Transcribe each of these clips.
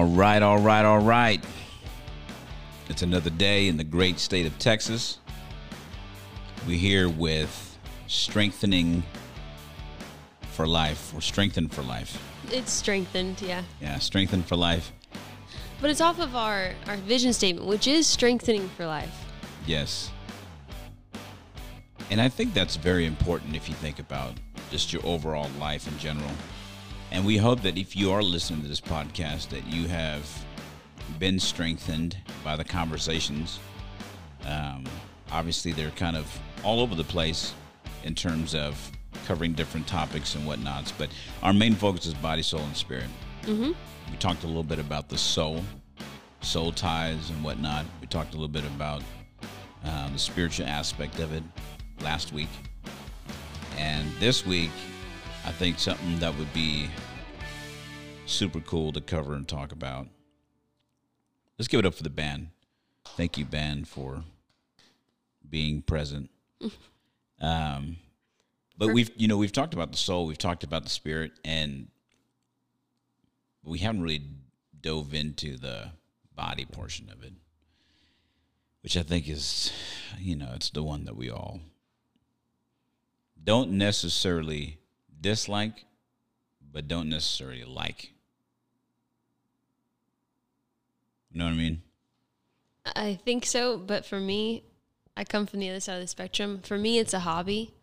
All right, all right, all right. It's another day in the great state of Texas. We're here with strengthening for life, or strengthened for life. It's strengthened, yeah. Yeah, strengthened for life. But it's off of our, our vision statement, which is strengthening for life. Yes. And I think that's very important if you think about just your overall life in general. And we hope that if you are listening to this podcast, that you have been strengthened by the conversations. Um, obviously, they're kind of all over the place in terms of covering different topics and whatnots. But our main focus is body, soul, and spirit. Mm-hmm. We talked a little bit about the soul, soul ties, and whatnot. We talked a little bit about uh, the spiritual aspect of it last week. And this week, I think something that would be super cool to cover and talk about. Let's give it up for the band. Thank you, band, for being present. um, but we've, you know, we've talked about the soul, we've talked about the spirit, and we haven't really dove into the body portion of it, which I think is, you know, it's the one that we all don't necessarily dislike, but don't necessarily like. You know what I mean? I think so, but for me, I come from the other side of the spectrum. For me, it's a hobby.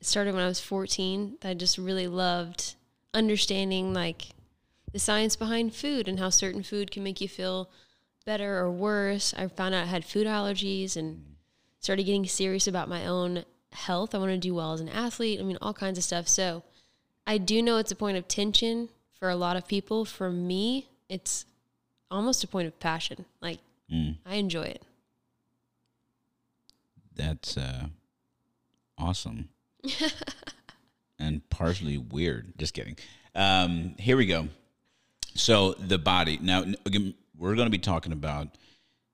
It started when I was 14. I just really loved understanding like the science behind food and how certain food can make you feel better or worse. I found out I had food allergies and started getting serious about my own health. I want to do well as an athlete. I mean, all kinds of stuff. So I do know it's a point of tension for a lot of people. For me, it's almost a point of passion. Like, Mm, I enjoy it. that's uh, awesome. and partially weird. Just kidding. Um, here we go. So the body. Now again, we're going to be talking about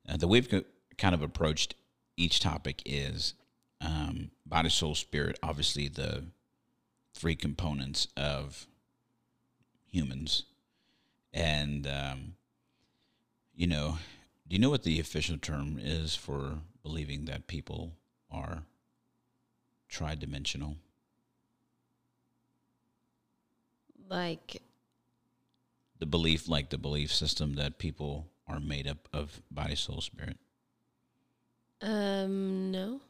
uh, the way we've kind of approached each topic is um, body, soul, spirit. Obviously, the three components of humans, and um, you know, do you know what the official term is for believing that people are tridimensional? Like, the belief like the belief system that people are made up of body soul spirit um, no.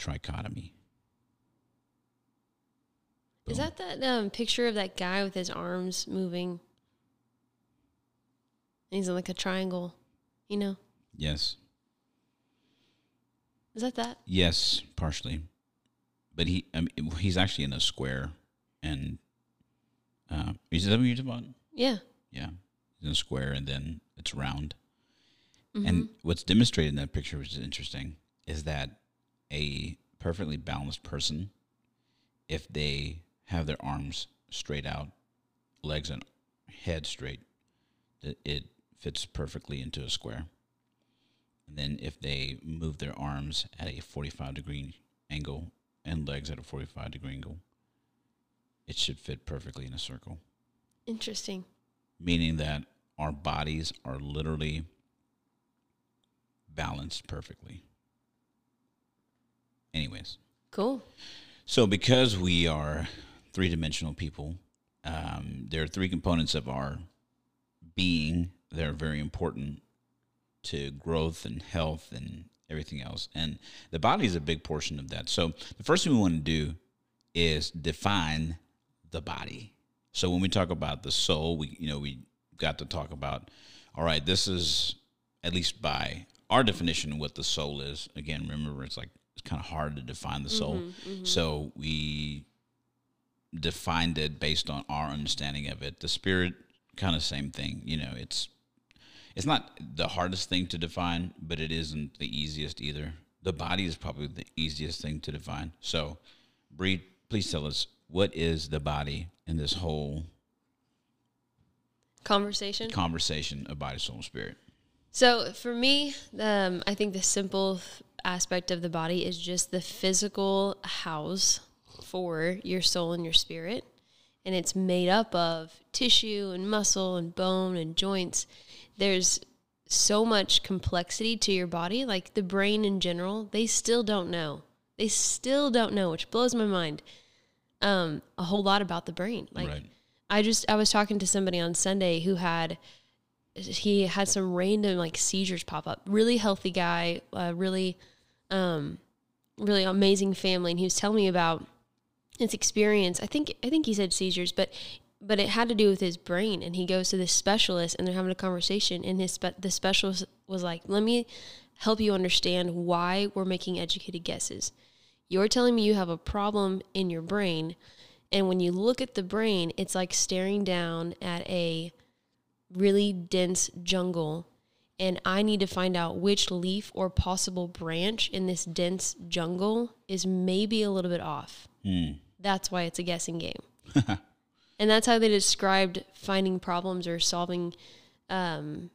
Trichotomy Is that that um, picture of that guy with his arms moving? He's in like a triangle, you know? yes Is that that? yes partially but he I mean, he's actually in a square and uh, is that what you're talking about Yeah. yeah he's in a square and then it's round Mhm. and what's demonstrated in that picture which is interesting is that a perfectly balanced person if they have their arms straight out legs and head straight that it fits perfectly into a square and then if they move their arms at a 45 degree angle and legs at a 45 degree angle it should fit perfectly in a circle Interesting. meaning that our bodies are literally balanced perfectly. Anyways, Cool. so because we are three dimensional people, um, there are three components of our being that are very important to growth and health and everything else. And the body is a big portion of that. So the first thing we want to do is define the body. So when we talk about the soul, we you know we got to talk about all right, this is at least by our definition of what the soul is. Again, remember it's like it's kind of hard to define the soul. So we defined it based on our understanding of it. The spirit kind of same thing, you know, it's it's not the hardest thing to define, but it isn't the easiest either. The body is probably the easiest thing to define. So, Bree, please tell us what is the body in this whole Conversation. conversation of body, soul, and spirit? So for me, um, I think the simple aspect of the body is just the physical house for your soul and your spirit. and it's made up of tissue and muscle and bone and joints. There's so much complexity to your body, like the brain in general, they still don't know. They still don't know, which blows my mind. Um, a whole lot about the brain. Like right. I just I was talking to somebody on Sunday who had he had some random like seizures pop up. Really healthy guy, uh, really um really amazing family and he was telling me about his experience. I think I think he said seizures, but but it had to do with his brain and he goes to this specialist and they're having a conversation and his spe- the specialist was like, "Let me help you understand why we're making educated guesses. You're telling me you have a problem in your brain, and when you look at the brain, it's like staring down at a really dense jungle. And I need to find out which leaf or possible branch in this dense jungle is maybe a little bit off. Hmm. That's why it's a guessing game. and that's how they described finding problems or solving, um,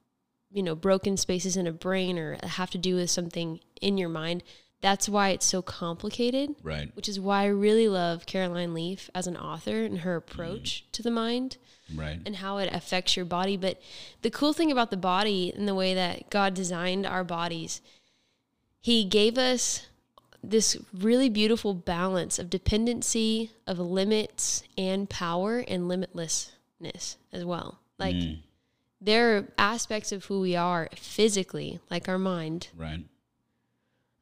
you know, broken spaces in a brain or have to do with something in your mind. That's why it's so complicated Right. which is why I really love Caroline Leaf as an author and her approach to the mind Right. and how it affects your body. But the cool thing about the body and the way that God designed our bodies, He gave us this really beautiful balance of dependency, of limits, and power and limitlessness as well. Like, Mm. there are aspects of who we are physically, like our mind, Right.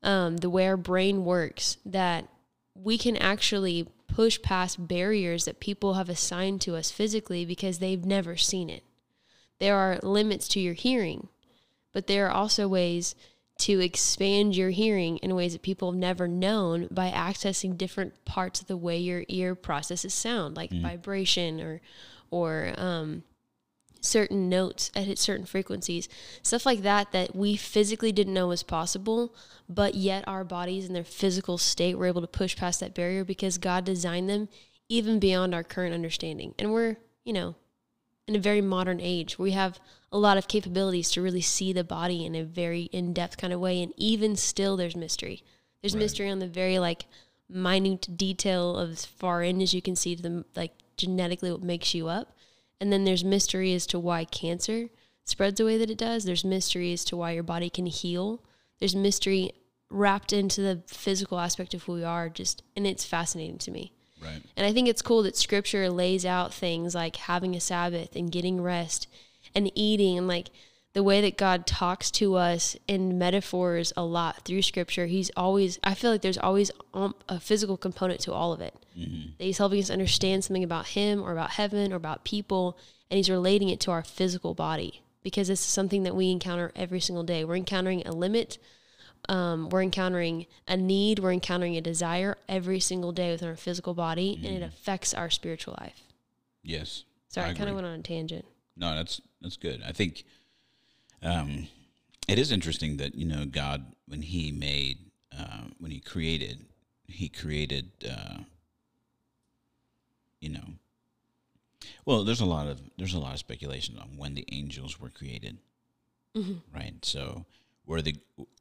Um, the way our brain works that we can actually push past barriers that people have assigned to us physically because they've never seen it. There are limits to your hearing, but there are also ways to expand your hearing in ways that people have never known by accessing different parts of the way your ear processes sound, like vibration or or um, certain notes at certain frequencies, stuff like that that we physically didn't know was possible, but yet our bodies in their physical state were able to push past that barrier because God designed them even beyond our current understanding. And we're, you know, in a very modern age where we have a lot of capabilities to really see the body in a very in-depth kind of way and even still there's mystery. There's Right. mystery on the very like minute detail of as far in as you can see to the like genetically what makes you up. And then there's mystery as to why cancer spreads the way that it does. There's mystery as to why your body can heal. There's mystery wrapped into the physical aspect of who we are just and it's fascinating to me. Right. And I think it's cool that scripture lays out things like having a Sabbath and getting rest and eating and like the way that God talks to us in metaphors a lot through scripture. He's always, I feel like there's always um, a physical component to all of it. That he's helping us understand something about him or about heaven or about people. And he's relating it to our physical body because it's something that we encounter every single day. We're encountering a limit um, we're encountering a need, we're encountering a desire every single day within our physical body, and it affects our spiritual life. Yes. Sorry, I, I kind of went on a tangent. No, that's that's good. I think um, it is interesting that you know God, when He made, uh, when He created, He created, uh, you know. Well, there's a lot of there's a lot of speculation on when the angels were created, right? So, were the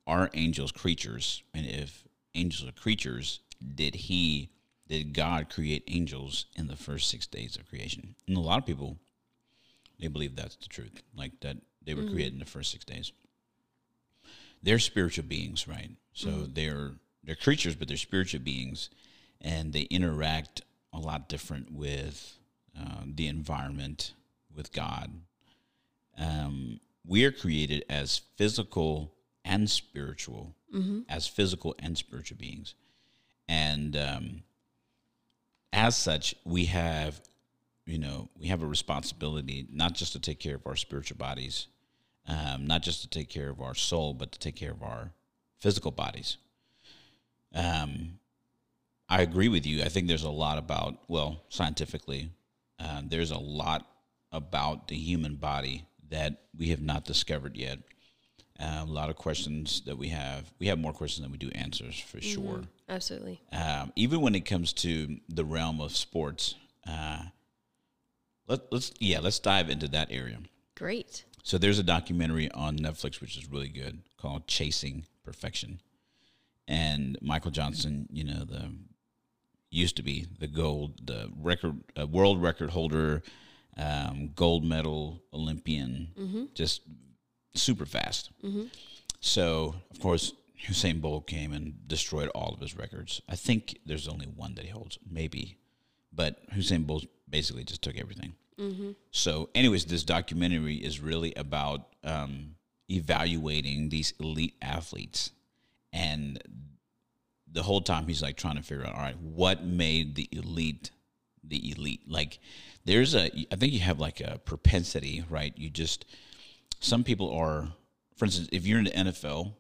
are angels creatures, and if angels are creatures, did He did God create angels in the first six days of creation? And a lot of people they believe that's the truth, like that they were created in the first six days. They're spiritual beings, right? So they're they're creatures, but they're spiritual beings, and they interact a lot different with uh, the environment, with God. Um, we are created as physical and spiritual, as physical and spiritual beings, and um, as such, we have you know, we have a responsibility not just to take care of our spiritual bodies, um, not just to take care of our soul, but to take care of our physical bodies. Um, I agree with you. I think there's a lot about, well, scientifically, uh, there's a lot about the human body that we have not discovered yet. Uh, a lot of questions that we have. We have more questions than we do answers for sure Absolutely. um, even when it comes to the realm of sports. Uh, let, let's yeah, let's dive into that area. Great. So there's a documentary on Netflix which is really good called Chasing Perfection, and Michael Johnson, you know the used to be the gold, the record, uh, world record holder, um, gold medal Olympian, just super fast. So, of course, Usain Bolt came and destroyed all of his records. I think there's only one that he holds, maybe, but Usain Bolt basically just took everything. So, anyways, this documentary is really about um, evaluating these elite athletes, and the whole time he's like trying to figure out, all right, what made the elite the elite? Like, there's a, I think you have like a propensity, right? You just, some people are, for instance, if you're in the NFL,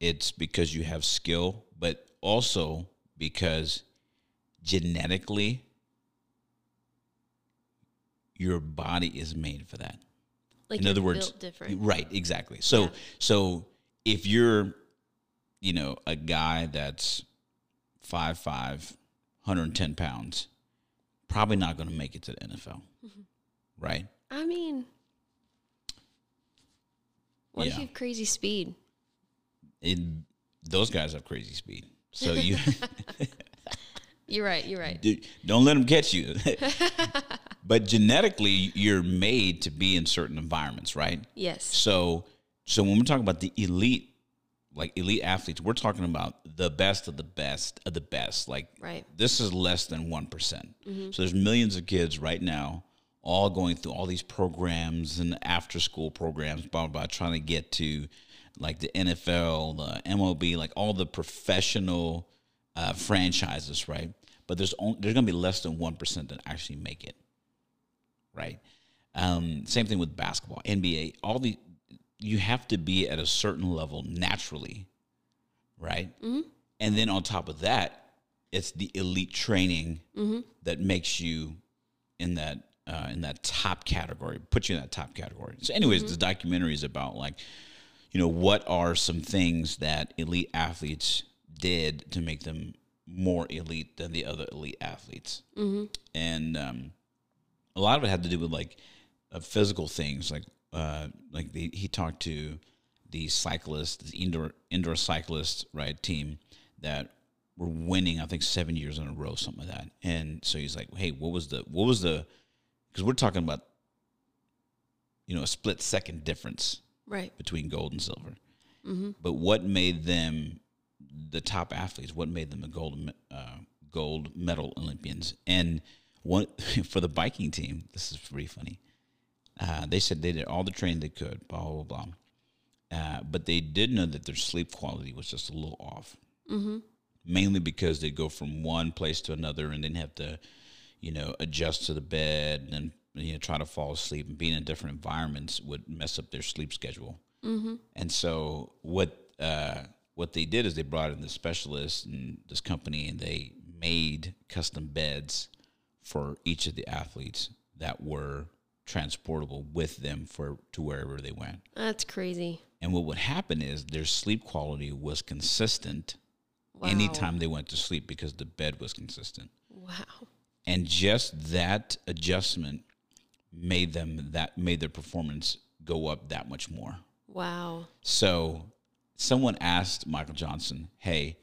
it's because you have skill, but also because genetically your body is made for that. Like in other words, right? Exactly. So, Yeah. so if you're, you know, a guy that's five five, 110 pounds, probably not going to make it to the NFL, Mm-hmm. right? I mean, what if you have crazy speed? It, those guys have crazy speed. So you You're right. You're right. Dude, don't let them catch you. but genetically, you're made to be in certain environments, right? Yes. So, so when we're talking about the elite, like elite athletes, we're talking about the best of the best of the best. Like, Right. this is less than one So there's millions of kids right now, all going through all these programs and after school programs, blah blah, blah trying to get to like the NFL, the MLB, like all the professional uh, franchises, right? But there's only, there's going to be less than one percent that actually make it, right? Um, same thing with basketball, NBA. All the you have to be at a certain level naturally, right? And then on top of that, it's the elite training that makes you in that uh, in that top category, put you in that top category. So, anyways, the documentary is about like, you know, what are some things that elite athletes did to make them more elite than the other elite athletes, and um, a lot of it had to do with like uh, physical things, like uh, like the, he talked to the cyclists, the indoor indoor cyclist right team that were winning, I think seven years in a row, something like that. And so he's like, "Hey, what was the what was the?" Because we're talking about, you know, a split second difference Right. between gold and silver. But what made them the top athletes? What made them the gold uh, gold medal Olympians? And one for the biking team, this is pretty funny. Uh, they said they did all the training they could, blah blah blah. Uh, but they did know that their sleep quality was just a little off. Mainly because they go from one place to another and then have to, you know, adjust to the bed and then you know try to fall asleep and being in different environments would mess up their sleep schedule. And so what uh, what they did is they brought in the specialists and this company and they made custom beds for each of the athletes that were transportable with them for to wherever they went. That's crazy. And what would happen is their sleep quality was consistent Wow. anytime they went to sleep because the bed was consistent. Wow. And just that adjustment made them that made their performance go up that much more. Wow. So someone asked Michael Johnson, "Hey,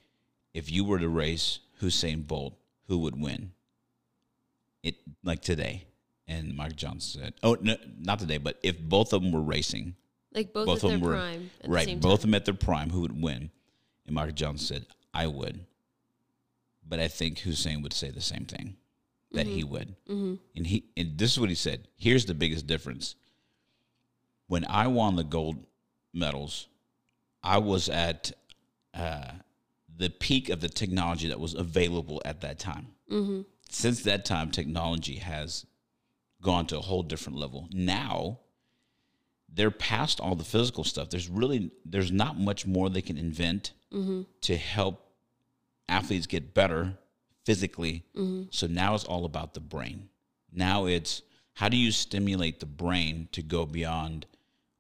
if you were to race Usain Bolt, who would win?" It like today, and Michael Johnson said, "Oh, no, not today, but if both of them were racing, Like both, both of their them were prime at right, the same both of them at their prime, who would win?" And Michael Johnson said, "I would," but I think Usain would say the same thing that he Mm-hmm. would. And he and this is what he said. Here's the biggest difference. When I won the gold medals, I was at uh, the peak of the technology that was available at that time. Mm-hmm. Since that time, technology has gone to a whole different level. Now, they're past all the physical stuff. There's really there's not much more they can invent Mm-hmm. to help athletes get better physically. So now it's all about the brain. Now it's how do you stimulate the brain to go beyond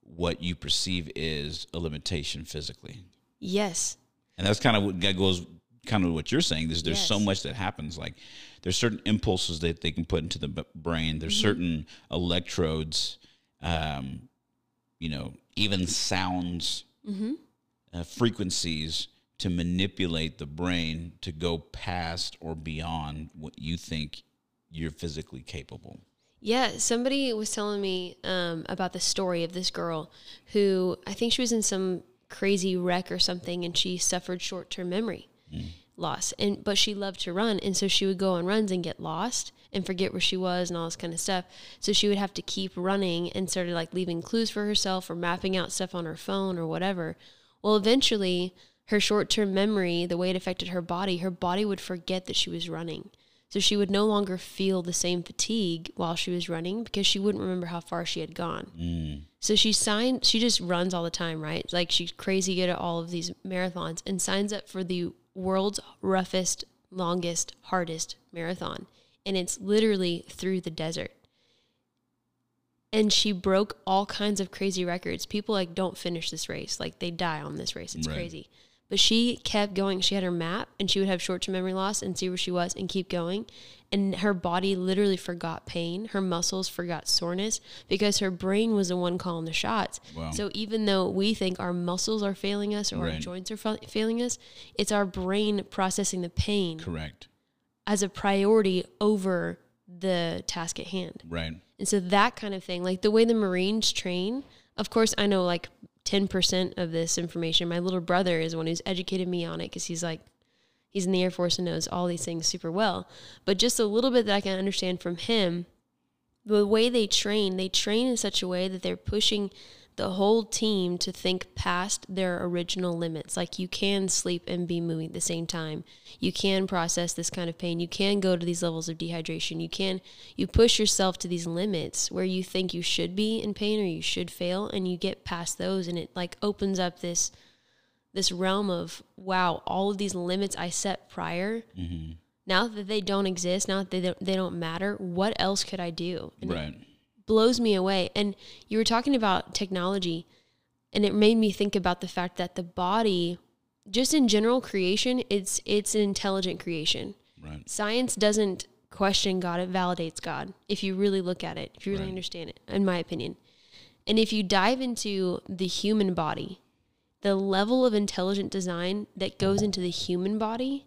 what you perceive is a limitation physically. Yes. And that's kind of what goes kind of what you're saying. There's there's so much that happens. Like there's certain impulses that they can put into the brain. There's certain electrodes, um, you know, even sounds, uh, frequencies to manipulate the brain to go past or beyond what you think you're physically capable. Yeah, somebody was telling me um, about the story of this girl who I think she was in some crazy wreck or something, and she suffered short term memory mm. loss. And but she loved to run, and so she would go on runs and get lost and forget where she was and all this kind of stuff. So she would have to keep running and started like leaving clues for herself or mapping out stuff on her phone or whatever. Well, eventually, her short term memory, the way it affected her body, her body would forget that she was running. So she would no longer feel the same fatigue while she was running because she wouldn't remember how far she had gone. Mm. So she signed, she just runs all the time, right? Like she's crazy good at all of these marathons and signs up for the world's roughest, longest, hardest marathon. And it's literally through the desert. And she broke all kinds of crazy records. People like don't finish this race. Like they die on this race. It's right. crazy. But she kept going. She had her map and she would have short term memory loss and see where she was and keep going. And her body literally forgot pain. Her muscles forgot soreness because her brain was the one calling the shots. Wow. So even though we think our muscles are failing us or right. our joints are fa- failing us, it's our brain processing the pain. Correct. As a priority over the task at hand. Right. And so that kind of thing, like the way the Marines train, of course, I know like 10% of this information. My little brother is one who's educated me on it because he's like, he's in the Air Force and knows all these things super well. But just a little bit that I can understand from him, the way they train, they train in such a way that they're pushing the whole team to think past their original limits. Like you can sleep and be moving at the same time. You can process this kind of pain. You can go to these levels of dehydration. You can you push yourself to these limits where you think you should be in pain or you should fail and you get past those and it like opens up this this realm of wow, all of these limits I set prior. Mm-hmm. Now that they don't exist, now that they don't, they don't matter, what else could I do? And right. It, blows me away. And you were talking about technology, and it made me think about the fact that the body, just in general creation, it's it's an intelligent creation. Right. Science doesn't question God; it validates God. If you really look at it, if you really right. understand it, in my opinion. And if you dive into the human body, the level of intelligent design that goes into the human body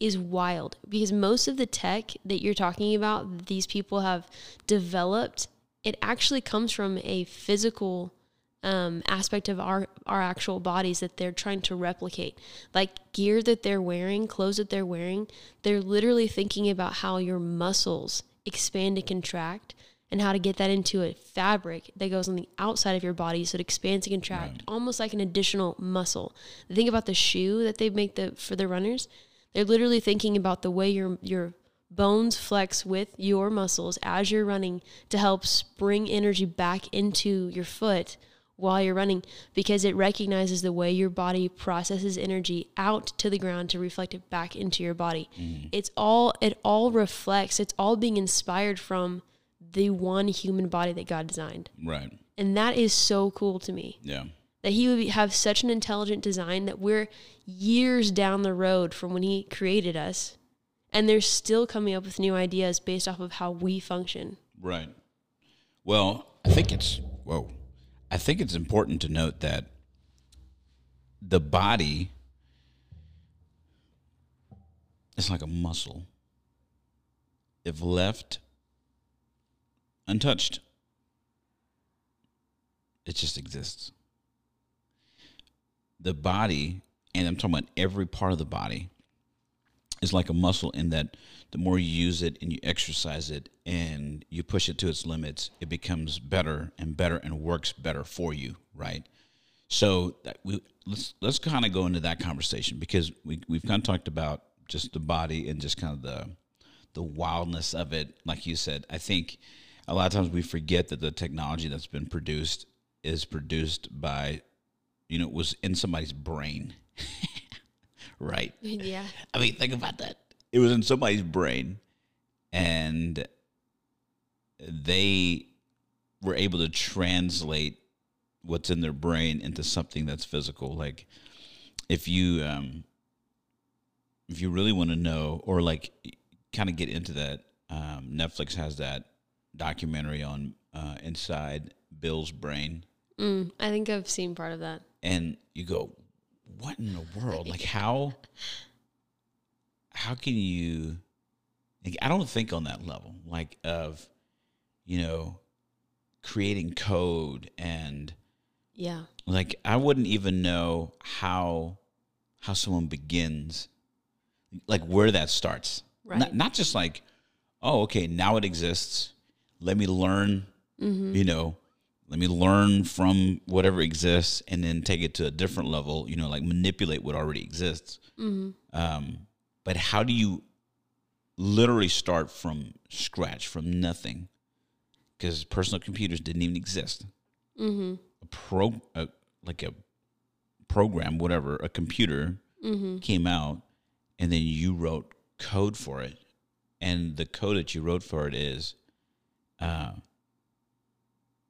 is wild because most of the tech that you're talking about these people have developed it actually comes from a physical um, aspect of our our actual bodies that they're trying to replicate. Like gear that they're wearing, clothes that they're wearing, they're literally thinking about how your muscles expand and contract and how to get that into a fabric that goes on the outside of your body so it expands and contracts right. almost like an additional muscle. Think about the shoe that they make the for the runners, they're literally thinking about the way your your bones flex with your muscles as you're running to help spring energy back into your foot while you're running because it recognizes the way your body processes energy out to the ground to reflect it back into your body. Mm. It's all it all reflects, it's all being inspired from the one human body that God designed. Right. And that is so cool to me. Yeah. That he would have such an intelligent design that we're years down the road from when he created us and they're still coming up with new ideas based off of how we function. Right. Well, I think it's whoa. I think it's important to note that the body is like a muscle. If left untouched, it just exists. The body, and I'm talking about every part of the body, is like a muscle in that the more you use it and you exercise it and you push it to its limits, it becomes better and better and works better for you, right? So we let's let's kind of go into that conversation because we we've kind of talked about just the body and just kind of the the wildness of it. Like you said, I think a lot of times we forget that the technology that's been produced is produced by, you know, it was in somebody's brain. right? Yeah. I mean, think about that. It was in somebody's brain, and they were able to translate what's in their brain into something that's physical. Like, if you um, if you really want to know, or like, kind of get into that, um, Netflix has that documentary on uh, inside Bill's brain. Mm, I think I've seen part of that. And you go, what in the world? Like how how can you like, I don't think on that level, like of, you know, creating code and Yeah. like I wouldn't even know how how someone begins like where that starts. Right. Not, not just like, oh, okay, now it exists. Let me learn, you know, let me learn from whatever exists and then take it to a different level, you know, like manipulate what already exists. Um, but how do you literally start from scratch, from nothing? Because personal computers didn't even exist Mm-hmm. a pro a, like a program whatever a computer Mm-hmm. came out and then you wrote code for it and the code that you wrote for it is uh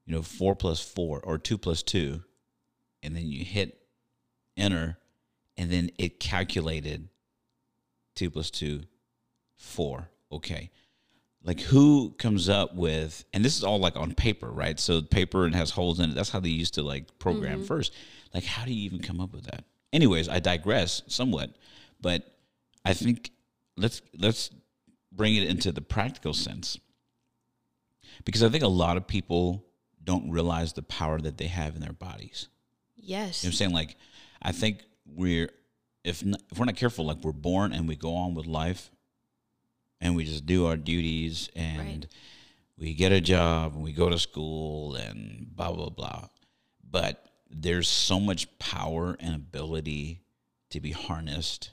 you know 4 plus 4 or 2 plus 2 and then you hit enter and then it calculated 2 plus 2 4 okay. Like who comes up with and this is all like on paper right? So paper and has holes in it. That's how they used to like program first. Like how do you even come up with that? Anyways i digress somewhat but i think let's let's bring it into the practical sense because i think a lot of people don't realize the power that they have in their bodies Yes. you know what I'm saying? Like, I think we're if n if we're not careful, like we're born and we go on with life, and we just do our duties and Right. we get a job and we go to school and blah blah blah. But there's so much power and ability to be harnessed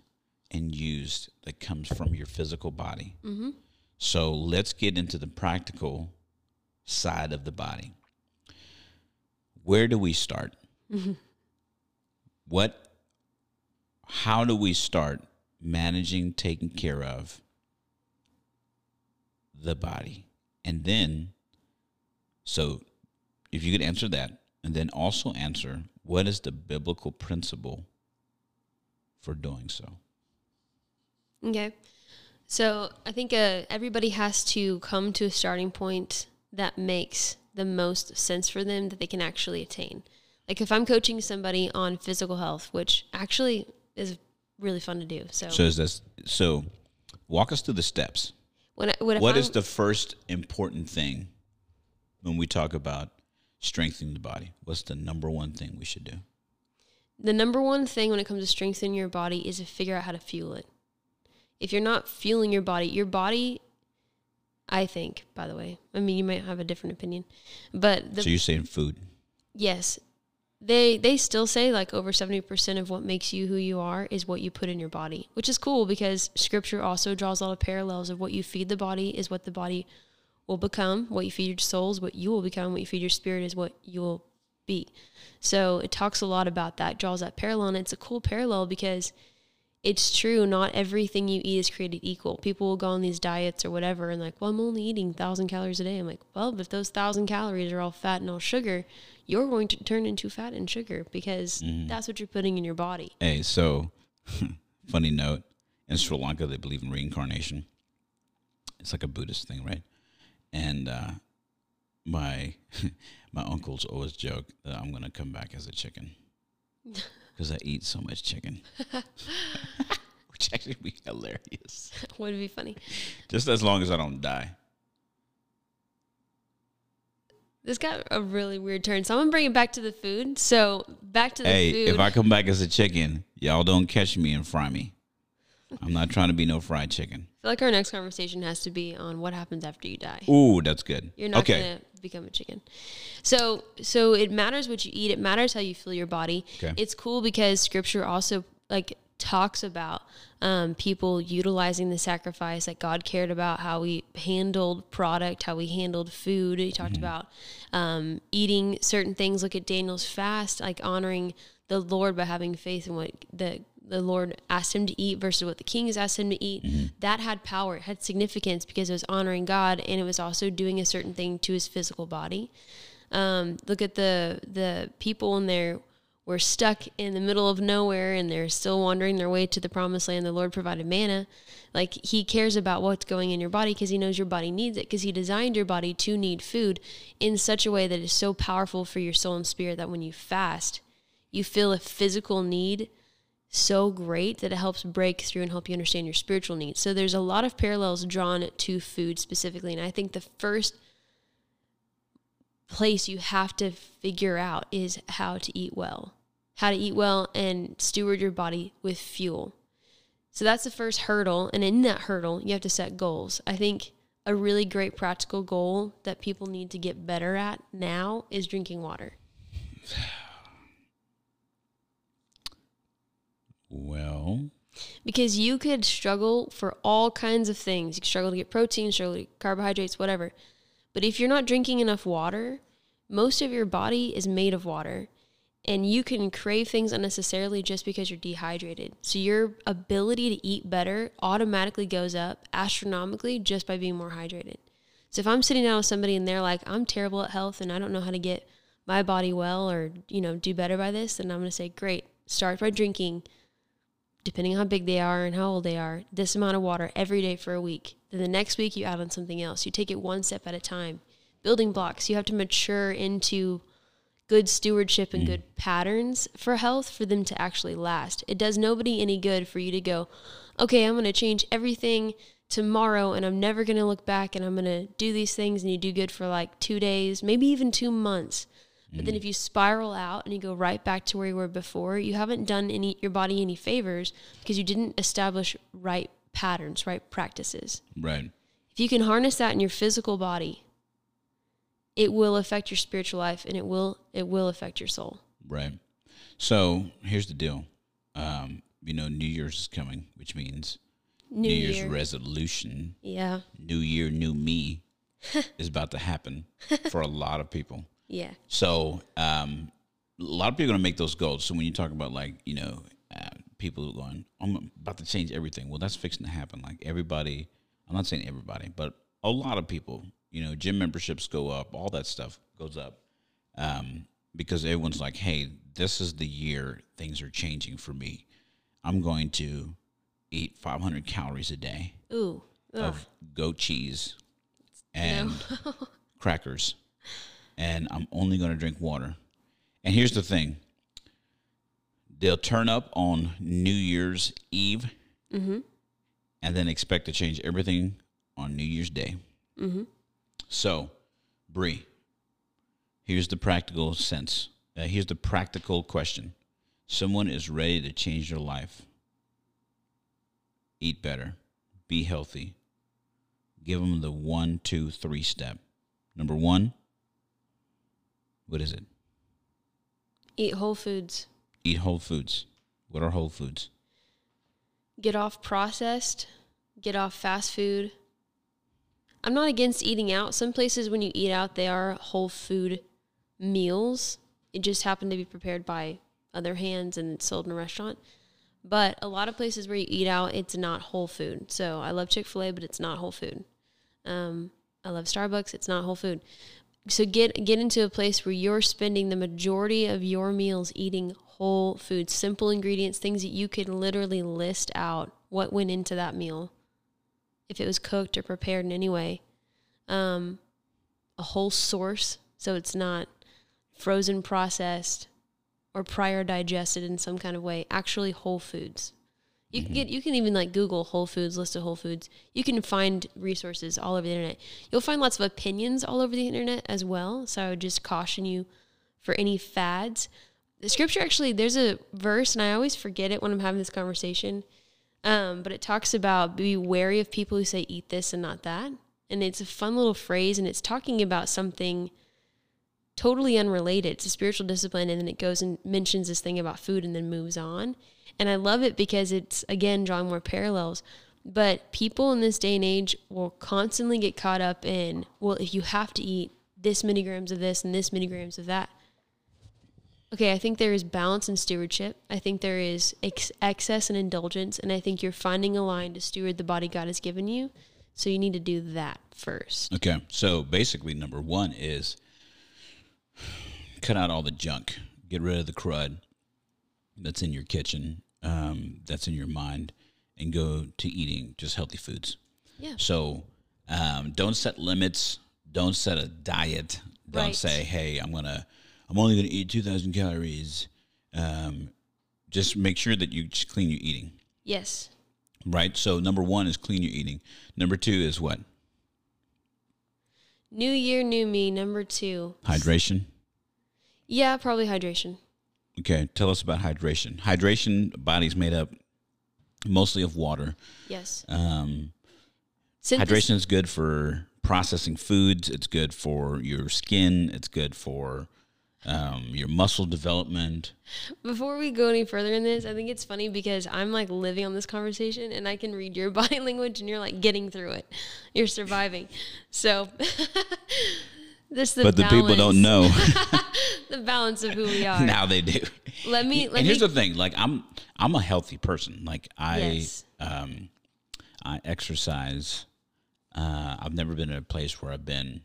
and used that comes from your physical body. Mm-hmm. So let's get into the practical side of the body. Where do we start? What, how do we start managing, taking care of the body? And then, so if you could answer that, and then also answer what is the biblical principle for doing so? Okay. So I think uh, everybody has to come to a starting point that makes the most sense for them that they can actually attain. Like if I'm coaching somebody on physical health, which actually is really fun to do. So, So is this so? Walk us through the steps. when I, What I'm, is the first important thing when we talk about strengthening the body? What's the number one thing we should do? the number one thing when it comes to strengthening your body is to figure out how to fuel it. If you're not fueling your body, your body, I think, by the way, I mean, you might have a different opinion, but the so you're saying food. yes. They they still say like over 70% of what makes you who you are is what you put in your body which is cool because scripture also draws a lot of parallels of what you feed the body is what the body will become. What you feed your soul is what you will become. What you feed your spirit is what you will be. So it talks a lot about that draws that parallel. And it's a cool parallel because it's true not everything you eat is created equal. People will go on these diets or whatever and like well i'm only eating 1000 calories a day. I'm like well if those 1000 calories are all fat and all sugar you're going to turn into fat and sugar because that's what you're putting in your body. Hey, so funny note in Sri Lanka they believe in reincarnation. It's like a Buddhist thing, right? And uh, my my uncles always joke that I'm gonna come back as a chicken because I eat so much chicken, which actually be hilarious. would be funny Just as long as I don't die. this got a really weird turn so i'm gonna bring it back to the food so back to the Hey, food if I come back as a chicken, y'all don't catch me and fry me. I'm not trying to be no fried chicken. I feel like our next conversation has to be on what happens after you die Ooh, that's good. You're not okay. gonna become a chicken. So so it matters what you eat. It matters how you feel your body. Okay. It's cool because scripture also like talks about um, people utilizing the sacrifice that God cared about, how we handled product, how we handled food. He talked about um, eating certain things. Look at Daniel's fast, like honoring the Lord by having faith in what the the Lord asked him to eat versus what the kings asked him to eat. That had power, it had significance because it was honoring God and it was also doing a certain thing to his physical body. Um, look at the the people in there were stuck in the middle of nowhere and they're still wandering their way to the promised land. The Lord provided manna. Like he cares about what's going in your body because he knows your body needs it because he designed your body to need food in such a way that is so powerful for your soul and spirit that when you fast, you feel a physical need so great that it helps break through and help you understand your spiritual needs. So there's a lot of parallels drawn to food specifically. And I think the first place you have to figure out is how to eat well, how to eat well and steward your body with fuel. So that's the first hurdle. And in that hurdle, you have to set goals. I think a really great practical goal that people need to get better at now is drinking water. Because you could struggle for all kinds of things. You could struggle to get protein, struggle to get carbohydrates, whatever. But if you're not drinking enough water, most of your body is made of water. And you can crave things unnecessarily just because you're dehydrated. So your ability to eat better automatically goes up astronomically just by being more hydrated. So if I'm sitting down with somebody and they're like, I'm terrible at health and I don't know how to get my body well or, you know, do better by this, then I'm going to say, great, start by drinking depending on how big they are and how old they are, this amount of water every day for a week. Then the next week you add on something else. You take it one step at a time. Building blocks, you have to mature into good stewardship and mm. good patterns for health for them to actually last. It does nobody any good for you to go, okay, I'm going to change everything tomorrow and I'm never going to look back and I'm going to do these things and you do good for like two days, maybe even two months. But then if you spiral out and you go right back to where you were before, you haven't done any your body any favors because you didn't establish right patterns, right practices. right. If you can harness that in your physical body, it will affect your spiritual life and it will it will affect your soul. Right. So here's the deal. Um, you know, New Year's is coming, which means New, Year's Year. resolution, yeah. New Year, New Me is about to happen for a lot of people. Yeah. So um, a lot of people are going to make those goals. So when you talk about like, you know, uh, people going, I'm about to change everything. Well, that's fixing to happen. Like everybody, I'm not saying everybody, but a lot of people, you know, gym memberships go up, all that stuff goes up. Um, because everyone's like, hey, this is the year things are changing for me. I'm going to eat 500 calories a day Ooh. Ugh. of goat cheese and crackers, and I'm only going to drink water. And here's the thing: they'll turn up on New Year's Eve, and then expect to change everything on New Year's Day. So, Bree, here's the practical sense. Uh, here's the practical question: Someone is ready to change their life. Eat better, be healthy, give them the one, two, three step. Number one, what is it? Eat whole foods. Eat whole foods. What are whole foods? Get off processed. Get off fast food. I'm not against eating out. Some places when you eat out, they are whole food meals. It just happened to be prepared by other hands and sold in a restaurant. But a lot of places where you eat out, it's not whole food. So I love Chick fil A, but it's not whole food. Um, I love Starbucks, it's not whole food. So get get into a place where you're spending the majority of your meals eating whole foods, simple ingredients, things that you could literally list out what went into that meal, if it was cooked or prepared in any way. Um, a whole source, so it's not frozen, processed, or prior digested in some kind of way. Actually, whole foods. You can get you can even like Google Whole Foods list of Whole Foods. You can find resources all over the internet. You'll find lots of opinions all over the internet as well. So I would just caution you for any fads. The scripture actually there's a verse and I always forget it when I'm having this conversation. Um, but it talks about be wary of people who say eat this and not that. And it's a fun little phrase and it's talking about something totally unrelated to spiritual discipline and then it goes and mentions this thing about food and then moves on and i love it because it's again drawing more parallels. But people in this day and age will constantly get caught up in well if you have to eat this many grams of this and this many grams of that. Okay i think there is balance and stewardship. I think there is ex- excess and indulgence. And i think you're finding a line to steward the body god has given you. So you need to do that first. Okay. So basically, number one is cut out all the junk, get rid of the crud that's in your kitchen, um, that's in your mind, and go to eating just healthy foods. yeah So um, don't set limits. Don't set a diet. Don't Right. say, "Hey, I'm gonna, I'm only gonna eat 2,000 calories." Um, just make sure that you just clean your eating. Yes. Right. So number one is clean your eating. Number two is what? New year, new me. Number two. Hydration. Yeah, probably hydration. Okay. Tell us about hydration. Hydration, body's made up mostly of water. Yes. Um, hydration is good for processing foods. It's good for your skin. It's good for um, your muscle development. Before we go any further in this, I think it's funny because I'm like living on this conversation and I can read your body language and you're like getting through it. You're surviving. So this the But the people don't know. the balance of who we are. now they do. Let me let and here's the thing: like I'm, I'm a healthy person. Like I, Yes. um, I exercise. Uh, I've never been in a place where I've been.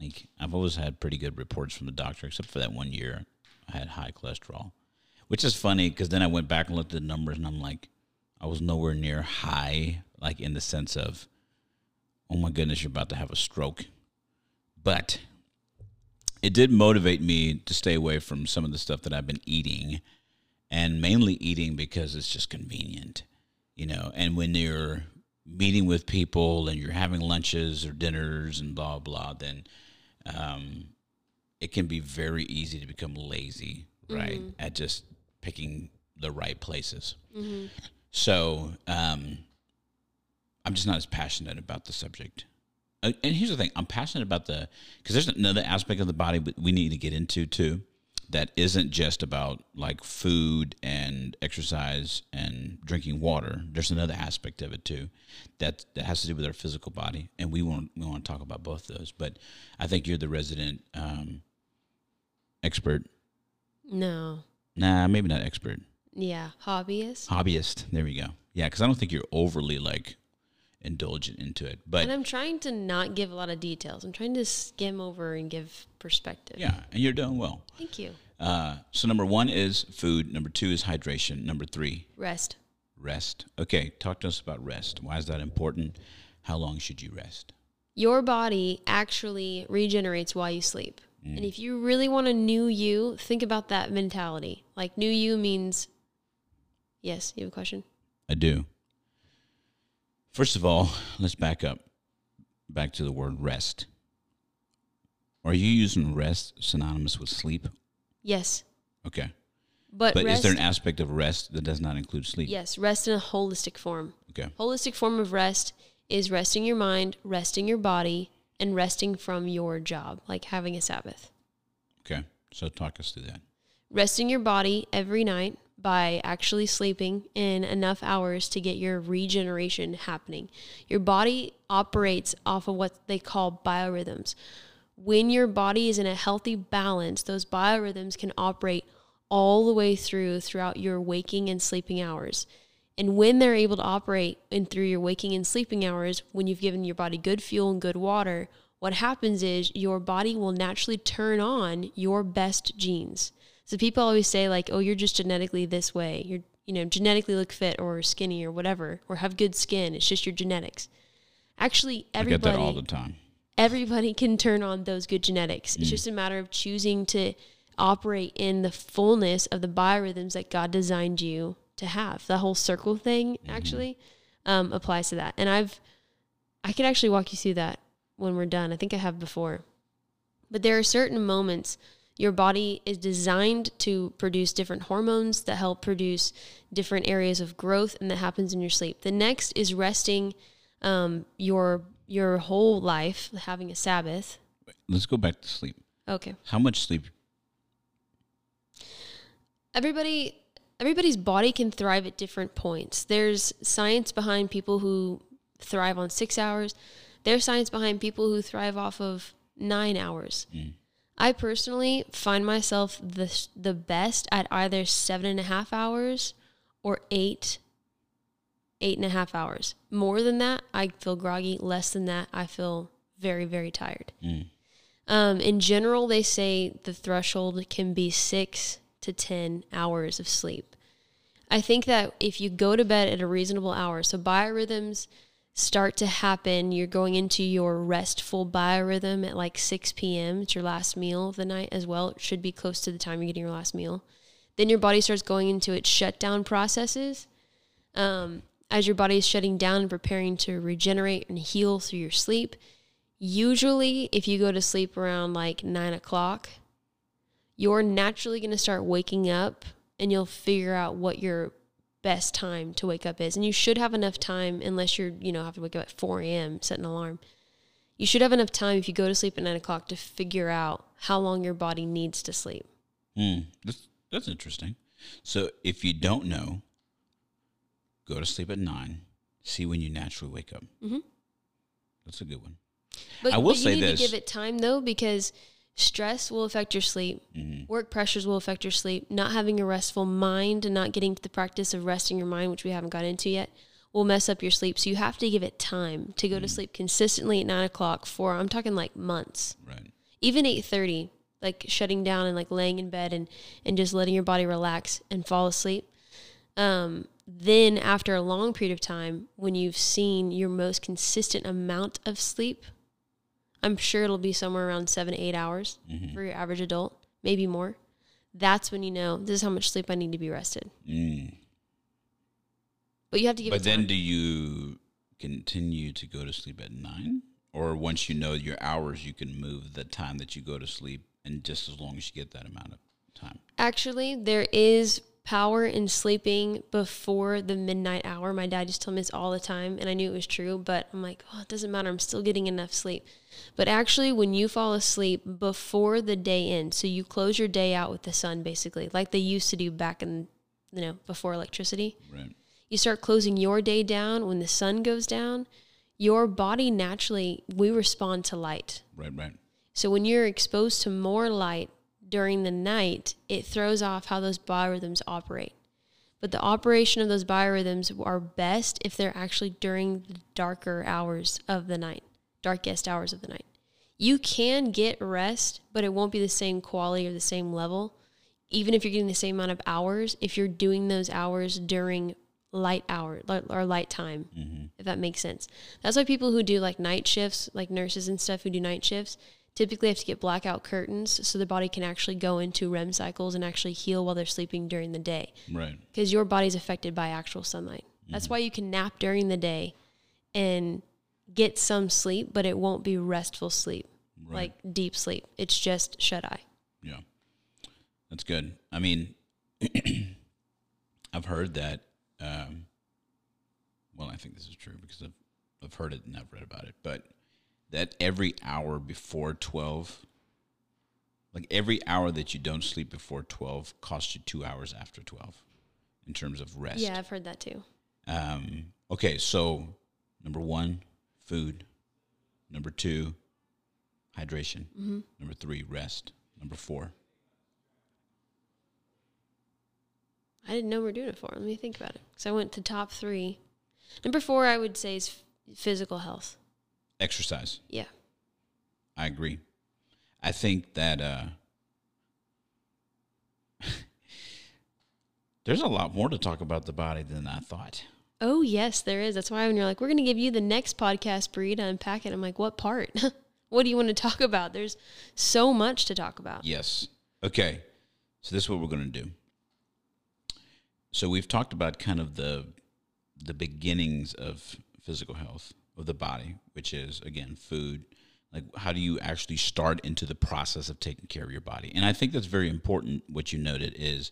Like I've always had pretty good reports from the doctor, except for that one year I had high cholesterol, which is funny because then I went back and looked at the numbers, and I'm like, I was nowhere near high, like in the sense of, oh my goodness, you're about to have a stroke. But it did motivate me to stay away from some of the stuff that I've been eating and mainly eating because it's just convenient, you know. And when you're meeting with people and you're having lunches or dinners and blah, blah, then um, it can be very easy to become lazy, right? At just picking the right places. So um, I'm just not as passionate about the subject. Uh, And here's the thing: I'm passionate about the because there's another aspect of the body we need to get into too, that isn't just about like food and exercise and drinking water. There's another aspect of it too, that that has to do with our physical body, and we want we want to talk about both those. But I think you're the resident um, expert. No. Nah, maybe not expert. Yeah. Hobbyist. Hobbyist. There we go. Yeah, because I don't think you're overly like indulgent into it, but And I'm trying to not give a lot of details. I'm trying to skim over and give perspective. yeah, and you're doing well. Thank you. Uh, so number one is food. Number two is hydration. Number three, Rest. rest. Okay, talk to us about rest. Why is that important? How long should you rest? Your body actually regenerates while you sleep. And if you really want a new you, think about that mentality. Like new you means Yes, you have a question? I do. First of all, let's back up. Back to the word rest. Are you using rest synonymous with sleep? Yes. Okay. But, But rest, is there an aspect of rest that does not include sleep? Yes, rest in a holistic form. Okay. Holistic form of rest is resting your mind, resting your body, and resting from your job, like having a Sabbath. Okay. So talk us through that. Resting your body every night by actually sleeping in enough hours to get your regeneration happening. Your body operates off of what they call biorhythms. When your body is in a healthy balance, those biorhythms can operate all the way through throughout your waking and sleeping hours. And when they're able to operate in through your waking and sleeping hours, when you've given your body good fuel and good water, what happens is your body will naturally turn on your best genes. So people always say like, "Oh, you're just genetically this way. You're, you know, genetically look fit or skinny or whatever, or have good skin. It's just your genetics." Actually, everybody I get that all the time. everybody can turn on those good genetics. It's just a matter of choosing to operate in the fullness of the biorhythms that God designed you to have. The whole circle thing actually um, applies to that. And I've, I could actually walk you through that when we're done. I think I have before. But there are certain moments your body is designed to produce different hormones that help produce different areas of growth, and that happens in your sleep. The next is resting um, your your whole life, having a Sabbath. Let's go back to sleep. Okay. How much sleep? everybody everybody's body can thrive at different points. There's science behind people who thrive on six hours. There's science behind people who thrive off of nine hours. I personally find myself the the best at either seven and a half hours or eight eight and a half hours. More than that, I feel groggy. Less than that, I feel very very tired. Mm. Um, in general, they say the threshold can be six to 10 hours of sleep. I think that if you go to bed at a reasonable hour, so biorhythms start to happen, you're going into your restful biorhythm at like 6 p.m. It's your last meal of the night as well. It should be close to the time you're getting your last meal. Then your body starts going into its shutdown processes. Um, as your body is shutting down and preparing to regenerate and heal through your sleep, usually if you go to sleep around like nine o'clock, you're naturally going to start waking up and you'll figure out what your best time to wake up is. And you should have enough time, unless you're, you know, have to wake up at 4 a.m., set an alarm. You should have enough time if you go to sleep at nine o'clock to figure out how long your body needs to sleep. Mm, that's, that's interesting. So if you don't know, go to sleep at nine, see when you naturally wake up. Mm-hmm. That's a good one. But, I will but you say need this. to give it time though, because stress will affect your sleep. Mhm. Work pressures will affect your sleep. Not having a restful mind and not getting to the practice of resting your mind, which we haven't got into yet, will mess up your sleep. So you have to give it time to go to sleep consistently at nine o'clock for I'm talking like months. Right. Even eight thirty, like shutting down and like laying in bed and, and just letting your body relax and fall asleep. Um, then after a long period of time, when you've seen your most consistent amount of sleep, I'm sure it'll be somewhere around seven eight hours Mhm. for your average adult, maybe more. That's when you know this is how much sleep I need to be rested. Mm. But you have to give But then time. do you continue to go to sleep at nine? Or once you know your hours, you can move the time that you go to sleep and just as long as you get that amount of time. Actually, there is power in sleeping before the midnight hour. My dad used to tell me this all the time, and I knew it was true, but I'm like, oh, it doesn't matter. I'm still getting enough sleep. But actually, when you fall asleep before the day ends, so you close your day out with the sun, basically, like they used to do back in, you know, before electricity. Right. you start closing your day down when the sun goes down, your body naturally we respond to light. Right, right. So when you're exposed to more light during the night, it throws off how those biorhythms operate. But the operation of those biorhythms are best if they're actually during the darker hours of the night, darkest hours of the night. You can get rest, but it won't be the same quality or the same level, even if you're getting the same amount of hours, if you're doing those hours during light hour or light time, Mm-hmm. if that makes sense. That's why people who do like night shifts, like nurses and stuff who do night shifts, typically have to get blackout curtains so the body can actually go into REM cycles and actually heal while they're sleeping during the day Right. because your body's affected by actual sunlight. That's why you can nap during the day and get some sleep, but it won't be restful sleep, Right. like deep sleep. It's just shut eye. Yeah. That's good. I mean, I've heard that. Um, well, I think this is true because I've, I've heard it and I've read about it, but that every hour before 12, like every hour that you don't sleep before 12 costs you two hours after 12 in terms of rest. Yeah, I've heard that too. Um, okay, so number one, food. Number two, hydration. Mm-hmm. Number three, rest. Number four, I didn't know we are doing it for. Let me think about it. So I went to top three. Number four, I would say, is physical health. Exercise. Yeah. I agree. I think that uh, there's a lot more to talk about the body than I thought. Oh, yes, there is. That's why when you're like, we're going to give you the next podcast, Bree, to unpack it, I'm like, what part? what do you want to talk about? There's so much to talk about. Yes. Okay. So this is what we're going to do. So we've talked about kind of the the beginnings of physical health of the body, which is again food. Like how do you actually start into the process of taking care of your body? And I think that's very important. What you noted is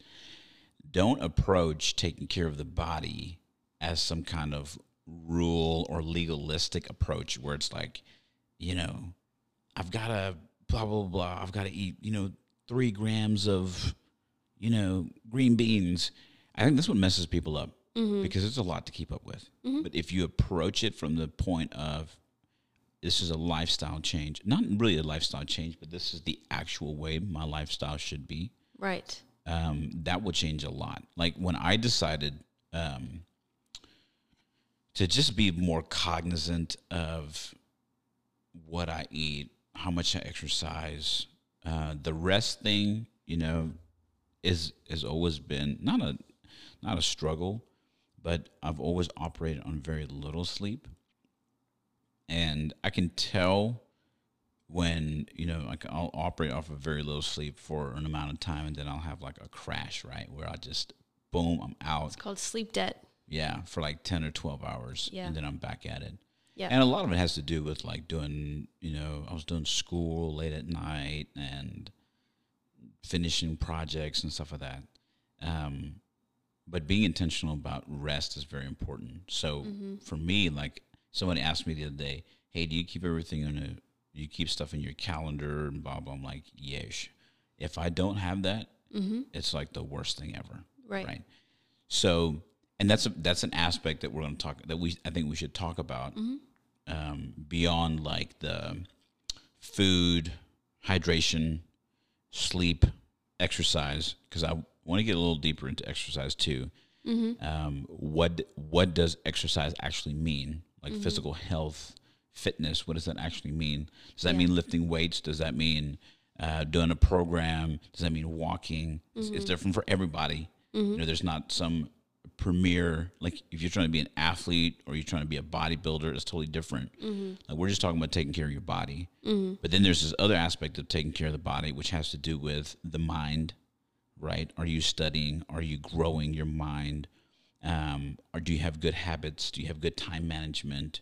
don't approach taking care of the body as some kind of rule or legalistic approach where it's like, you know, I've got to blah blah blah. I've got to eat, you know, three grams of, you know, green beans. I think that's what messes people up because it's a lot to keep up with. But if you approach it from the point of this is a lifestyle change, not really a lifestyle change, but this is the actual way my lifestyle should be, Right. um, that will change a lot. Like when I decided um, to just be more cognizant of what I eat, how much I exercise, uh, the rest thing, you know, is has always been not a not a struggle, but I've always operated on very little sleep, and I can tell when you know like I'll operate off of very little sleep for an amount of time, and then I'll have like a crash, right, where I just boom, I'm out. It's called sleep debt. Yeah, for like ten or twelve hours, Yeah. and then I'm back at it. Yeah. And a lot of it has to do with like doing, you know, I was doing school late at night and finishing projects and stuff like that. Um, but being intentional about rest is very important. So mm-hmm. for me, like somebody asked me the other day, "Hey, do you keep everything in a? Do you keep stuff in your calendar and blah blah?" I'm like, "Yes." If I don't have that, mm-hmm. it's like the worst thing ever. Right. Right. So, and that's a, that's an aspect that we're going to talk that we I think we should talk about mm-hmm. um, beyond like the food, hydration, sleep, exercise. Because I want to get a little deeper into exercise too. Mm-hmm. Um, what what does exercise actually mean? Like mm-hmm. physical health, fitness. What does that actually mean? Does that Yeah. mean lifting weights? Does that mean uh, doing a program? Does that mean walking? It's, it's mm-hmm. different for everybody. You know, there's not some premier like if you're trying to be an athlete or you're trying to be a bodybuilder, it's totally different. Like we're just talking about taking care of your body. But then there's this other aspect of taking care of the body, which has to do with the mind, right? Are you studying? Are you growing your mind? Um, or do you have good habits? Do you have good time management?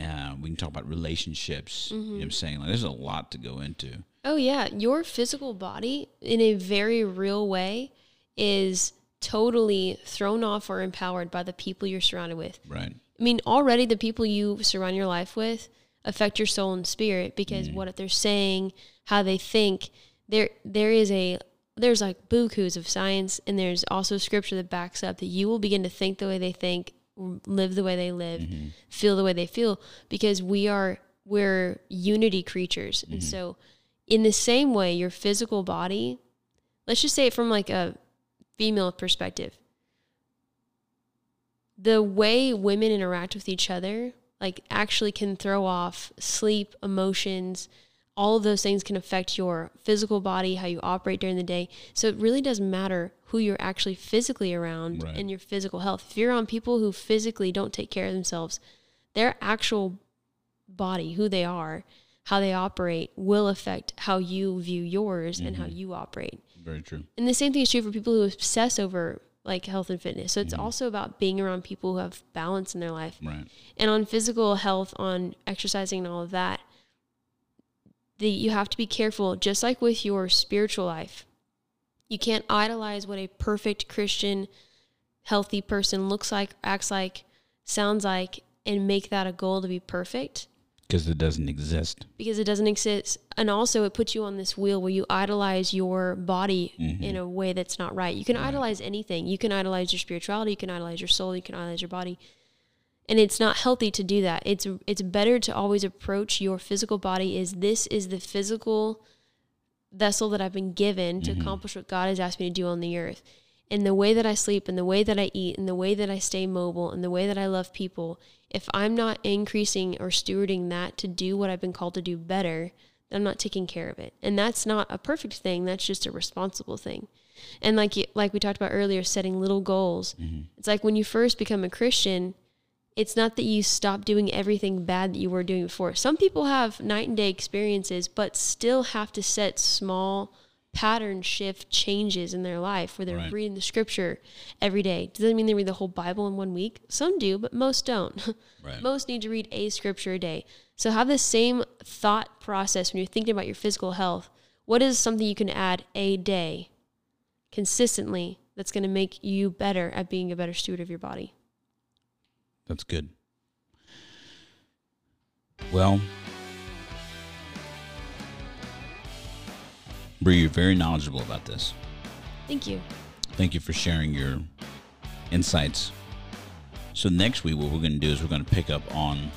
Uh, we can talk about relationships. You know what I'm saying? Like, there's a lot to go into. Oh yeah, your physical body in a very real way is totally thrown off or empowered by the people you're surrounded with. Right. I mean, already the people you surround your life with affect your soul and spirit because what they're saying, how they think, there there is a there's like bukus of science and there's also scripture that backs up that you will begin to think the way they think, live the way they live, mm-hmm. feel the way they feel because we are we're unity creatures. And mm-hmm. so in the same way your physical body, let's just say it from like a female perspective. The way women interact with each other like actually can throw off sleep emotions all of those things can affect your physical body how you operate during the day so it really doesn't matter who you're actually physically around Right. and your physical health if you're on people who physically don't take care of themselves their actual body who they are how they operate will affect how you view yours and how mm-hmm. you operate Very true. and the same thing is true for people who obsess over like health and fitness. So it's mm-hmm. also about being around people who have balance in their life. Right. And on physical health, on exercising and all of that, the, you have to be careful, just like with your spiritual life. You can't idolize what a perfect Christian, healthy person looks like, acts like, sounds like, and make that a goal to be perfect Because it doesn't exist. because it doesn't exist. And also, it puts you on this wheel where you idolize your body mm-hmm. in a way that's not right. You can idolize anything. You can idolize your spirituality. You can idolize your soul. You can idolize your body. And it's not healthy to do that. It's it's better to always approach your physical body as this is the physical vessel that I've been given to mm-hmm. accomplish what God has asked me to do on the earth. And the way that I sleep and the way that I eat and the way that I stay mobile and the way that I love people, if I'm not increasing or stewarding that to do what I've been called to do better, then I'm not taking care of it. And that's not a perfect thing, that's just a responsible thing. And like you- like we talked about earlier, setting little goals. Mm-hmm. It's like when you first become a Christian, it's not that you stop doing everything bad that you were doing before. Some people have night and day experiences, but still have to set small pattern shift changes in their life where they're Right. reading the scripture every day. Does that mean they read the whole Bible in one week? Some do, but most don't. Right. most need to read a scripture a day. So have the same thought process when you're thinking about your physical health. What is something you can add a day consistently that's going to make you better at being a better steward of your body? That's good. Well, Bree, you're very knowledgeable about this. Thank you. Thank you for sharing your insights. So next week, what we're going to do is we're going to pick up on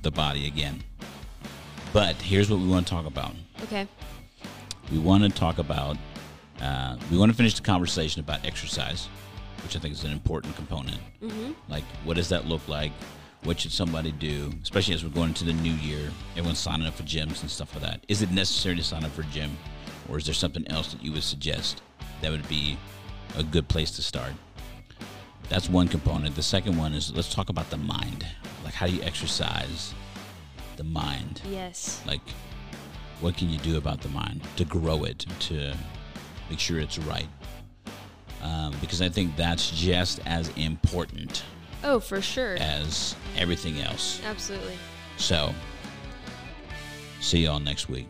the body again. But here's what we want to talk about. Okay. We want to talk about. Uh, we want to finish the conversation about exercise, which I think is an important component. Mm-hmm. Like, what does that look like? What should somebody do, especially as we're going into the new year? Everyone's signing up for gyms and stuff like that. Is it necessary to sign up for a gym, or is there something else that you would suggest that would be a good place to start? That's one component. The second one is let's talk about the mind. Like, how do you exercise the mind? Yes. Like, what can you do about the mind to grow it, to make sure it's right? Um, because I think that's just as important Oh, for sure. as everything else. Absolutely. So, see y'all next week.